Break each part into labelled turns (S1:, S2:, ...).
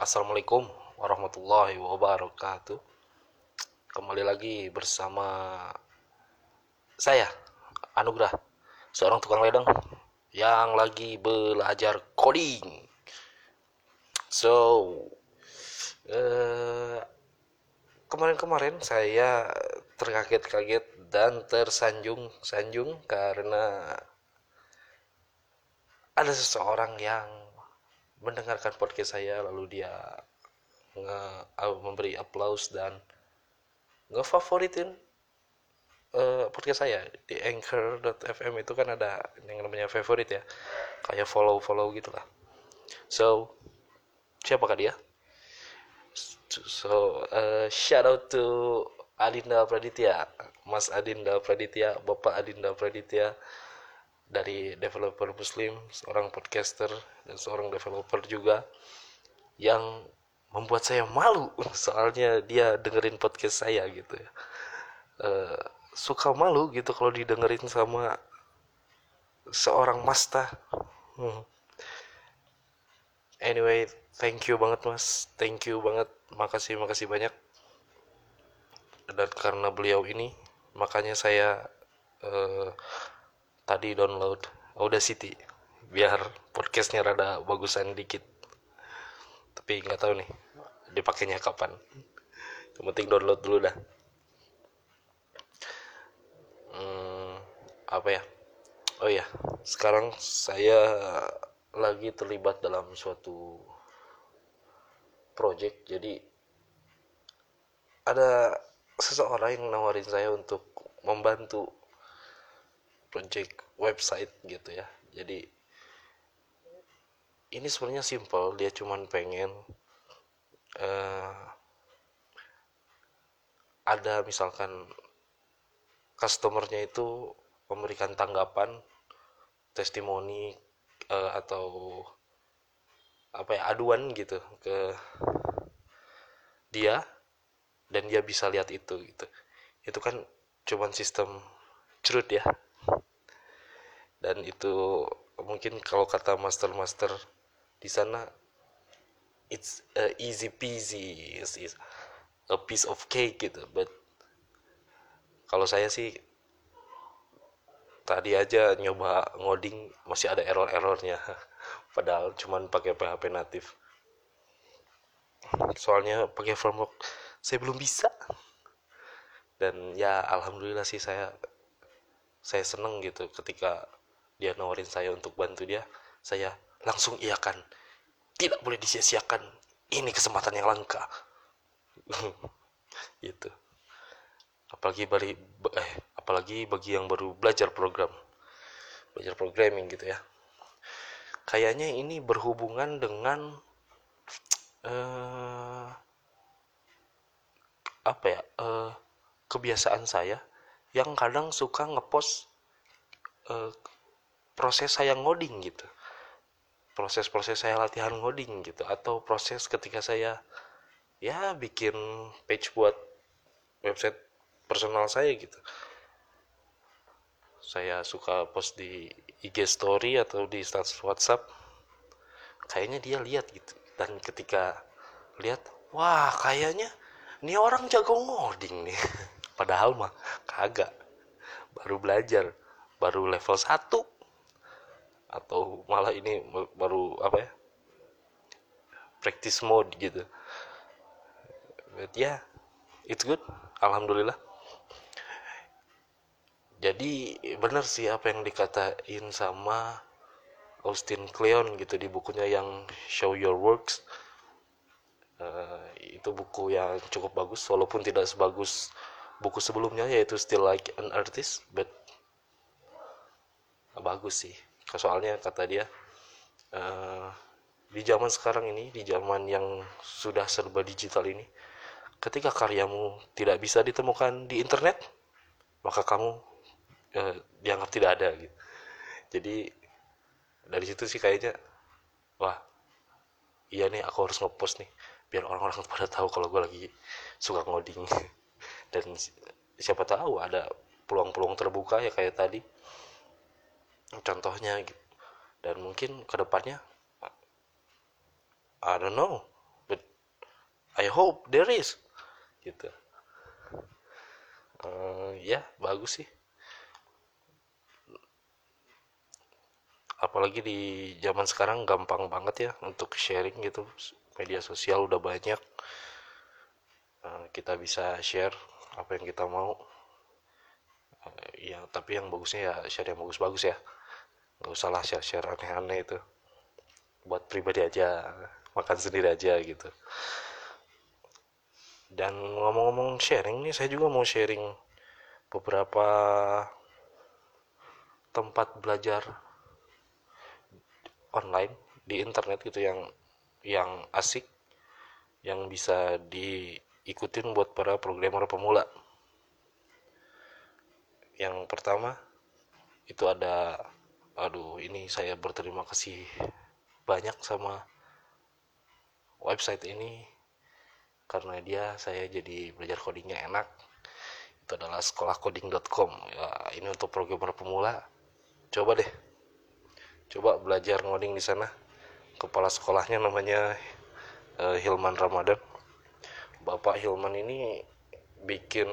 S1: Assalamualaikum warahmatullahi wabarakatuh. Kembali lagi bersama saya Anugrah Seorang tukang ledeng Yang lagi belajar coding. So eh, Kemarin-kemarin saya terkaget-kaget dan tersanjung-sanjung karena ada seseorang yang mendengarkan podcast saya lalu dia nge memberi aplaus dan ngefavoritin uh, podcast saya. Di anchor.fm itu kan ada yang namanya favorit ya. Kayak follow follow gitulah. So siapakah dia? So uh, shout out to Adinda Praditya Mas Adinda Praditya Bapak Adinda Praditya dari developer muslim, seorang podcaster dan seorang developer juga yang membuat saya malu soalnya dia dengerin podcast saya gitu ya. Uh, suka malu gitu kalau didengerin sama seorang masta. Hmm. Anyway, thank you banget mas, thank you banget, makasih makasih banyak. Dan karena beliau ini, makanya saya uh, tadi download. Audacity biar podcastnya rada bagusan dikit. Tapi nggak tahu nih dipakainya kapan. Yang penting download dulu dah. Hmm, apa ya? Oh ya sekarang saya lagi terlibat dalam suatu project. Jadi ada seseorang yang nawarin saya untuk membantu project website gitu ya. Jadi ini sebenarnya simple dia cuman pengen uh, ada misalkan customernya itu memberikan tanggapan testimoni uh, atau apa ya aduan gitu ke dia dan dia bisa lihat itu gitu. Itu kan cuman sistem cerut ya dan itu mungkin kalau kata master-master di sana it's a easy peasy it's, it's a piece of cake gitu. But kalau saya sih tadi aja nyoba ngoding masih ada error-errornya. Padahal cuman pakai PHP natif. Soalnya pakai framework saya belum bisa. Dan ya alhamdulillah sih saya saya seneng gitu ketika dia nawarin saya untuk bantu dia saya langsung iakan. Tidak boleh disia-siakan. Ini kesempatan yang langka. Gitu. Apalagi bagi eh apalagi bagi yang baru belajar program. Belajar programming gitu ya. Kayaknya ini berhubungan dengan uh, apa ya uh, kebiasaan saya yang kadang suka ngepost uh, proses saya ngoding gitu. Proses-proses saya latihan ngoding gitu. Atau proses ketika saya ya bikin page buat website personal saya gitu. Saya suka post di IG story atau di status WhatsApp. Kayaknya dia lihat gitu. Dan ketika lihat wah kayaknya ini orang jago ngoding nih. Padahal mah kagak. Baru belajar. Baru level 1 atau malah ini baru apa ya? Practice mode gitu. But yeah, it's good. Alhamdulillah. Jadi benar sih apa yang dikatain sama Austin Kleon gitu di bukunya yang Show Your Works. Uh, itu buku yang cukup bagus walaupun tidak sebagus buku sebelumnya yaitu Still Like an Artist but bagus sih soalnya kata dia uh, di zaman sekarang ini di zaman yang sudah serba digital ini ketika karyamu tidak bisa ditemukan di internet maka kamu uh, dianggap tidak ada gitu. Jadi dari situ sih kayaknya wah iya nih aku harus ngepost nih biar orang-orang pada tahu kalau gue lagi suka ngoding. Dan siapa tahu ada peluang-peluang terbuka ya kayak tadi contohnya gitu. Dan mungkin ke depannya I don't know but I hope there is gitu. Uh, ya bagus sih. Apalagi di zaman sekarang gampang banget ya untuk sharing gitu. Media sosial udah banyak. Uh, kita bisa share apa yang kita mau. Uh, ya tapi yang bagusnya ya share yang bagus-bagus ya nggak usah lah share-share aneh-aneh itu. Buat pribadi aja makan sendiri aja gitu. Dan ngomong-ngomong sharing nih saya juga mau sharing beberapa tempat belajar online di internet gitu yang yang asik yang bisa diikutin buat para programmer pemula. Yang pertama itu ada aduh ini saya berterima kasih banyak sama website ini. Karena dia saya jadi belajar codingnya enak. Itu adalah sekolahcoding.com ya ini untuk programmer pemula. Coba deh. Coba belajar ngoding di sana. Kepala sekolahnya namanya uh, Hilman Ramadan. Bapak Hilman ini bikin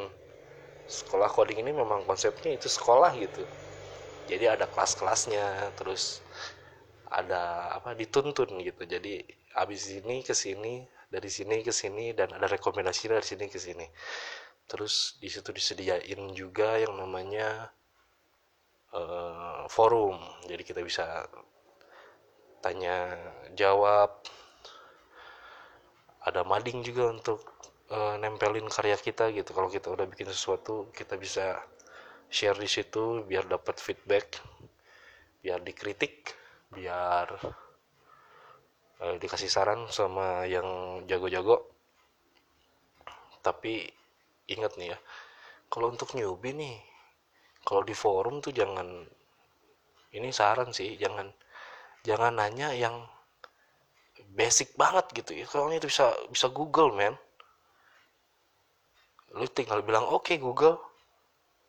S1: sekolah coding ini memang konsepnya itu sekolah gitu jadi ada kelas-kelasnya terus ada apa dituntun gitu. Jadi abis ini ke sini dari sini ke sini dan ada rekomendasi dari sini ke sini. Terus di situ disediain juga yang namanya uh, forum. Jadi kita bisa tanya jawab. Ada mading juga untuk uh, nempelin karya kita gitu. Kalau kita udah bikin sesuatu kita bisa share di situ biar dapat feedback biar dikritik biar uh, dikasih saran sama yang jago-jago. Tapi ingat nih ya kalau untuk newbie nih kalau di forum tuh jangan ini saran sih jangan jangan nanya yang basic banget gitu ya. Soalnya itu bisa bisa Google man lu tinggal bilang oke okay, Google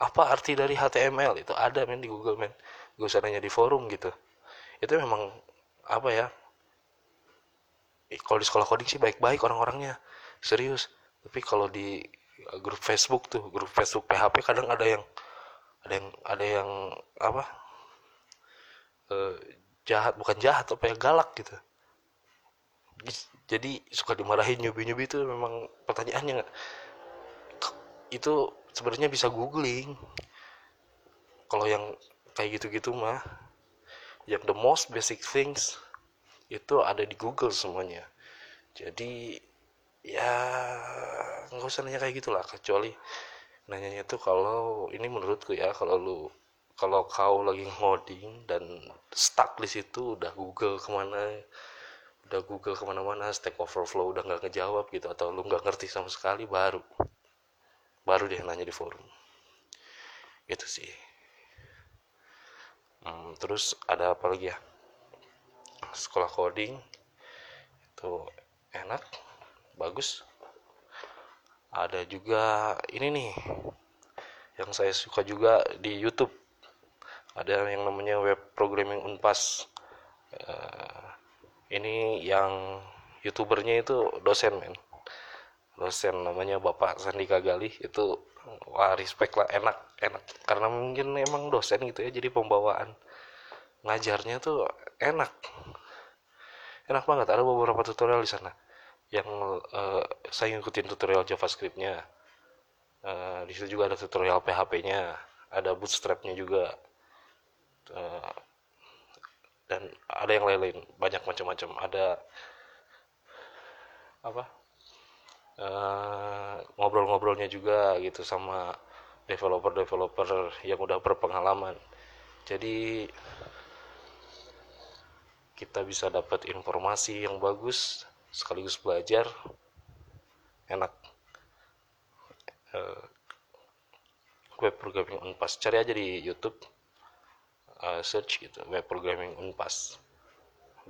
S1: apa arti dari HTML itu ada men di Google men. Gue usah di forum gitu. Itu memang apa ya kalau di sekolah coding sih baik-baik orang-orangnya. Serius. Tapi kalau di grup Facebook tuh grup Facebook PHP kadang ada yang ada yang ada yang apa e, jahat bukan jahat apa ya galak gitu. Jadi suka dimarahin nyubi nyubi itu memang pertanyaannya itu sebenarnya bisa googling. Kalau yang kayak gitu-gitu mah yang the most basic things itu ada di Google semuanya. Jadi ya nggak usah nanya kayak gitulah kecuali nanyanya tuh kalau ini menurutku ya kalau lu kalau kau lagi ngoding dan stuck di situ udah Google ke mana udah Google ke mana-mana Stack Overflow udah nggak ngejawab gitu atau lu nggak ngerti sama sekali baru baru deh nanya di forum. Gitu sih. Hmm, terus ada apa lagi ya? Sekolah coding itu enak bagus. Ada juga ini nih yang saya suka juga di YouTube. Ada yang namanya web programming unpas. Uh, ini yang youtubernya itu dosen men dosen namanya bapak Sandika Gali itu wah respect lah enak enak karena mungkin emang dosen gitu ya jadi pembawaan ngajarnya tuh enak enak banget ada beberapa tutorial di sana yang uh, saya ngikutin tutorial JavaScript-nya. Uh, di situ juga ada tutorial PHP-nya, ada bootstrap-nya juga. Uh, dan ada yang lain-lain, banyak macam-macam. Ada apa? Uh, ngobrol-ngobrolnya juga gitu sama developer-developer yang udah berpengalaman. Jadi kita bisa dapat informasi yang bagus sekaligus belajar. Enak. Uh, web programming unpas. Cari aja di YouTube. Uh, search gitu web programming unpas.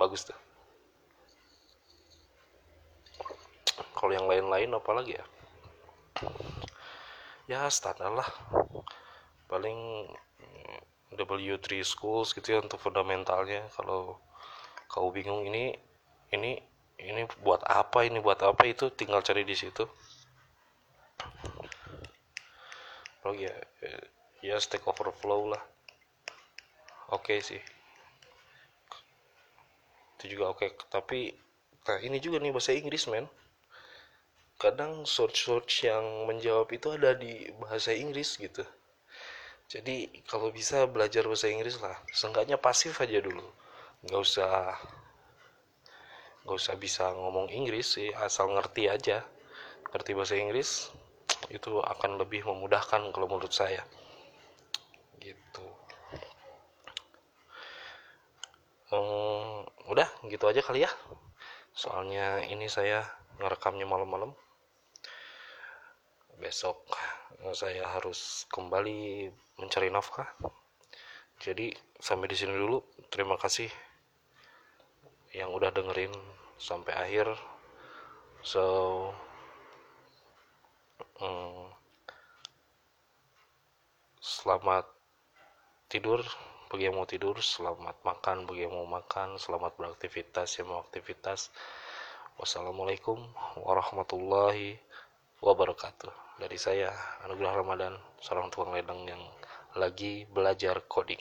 S1: Bagus tuh kalau yang lain-lain apa lagi ya? Ya standar lah. Paling W3 schools gitu ya untuk fundamentalnya. Kalau kau bingung ini ini ini buat apa ini buat apa itu tinggal cari di situ. Oh ya ya Stack Overflow lah. Oke okay sih. Itu juga oke. Okay. tapi nah ini juga nih bahasa Inggris men kadang search search yang menjawab itu ada di bahasa Inggris gitu. Jadi kalau bisa belajar bahasa Inggris lah. Seenggaknya pasif aja dulu. Nggak usah nggak usah bisa ngomong Inggris sih asal ngerti aja. Ngerti bahasa Inggris itu akan lebih memudahkan kalau menurut saya. Gitu. Hmm, udah gitu aja kali ya. Soalnya ini saya ngerekamnya malam-malam besok eh, saya harus kembali mencari nafkah. Jadi sampai di sini dulu. Terima kasih yang udah dengerin sampai akhir. So hmm, selamat tidur bagi yang mau tidur selamat makan bagi yang mau makan selamat beraktivitas yang mau aktivitas. Wassalamualaikum warahmatullahi wabarakatuh dari saya Anugerah Ramadan seorang tukang ledeng yang lagi belajar coding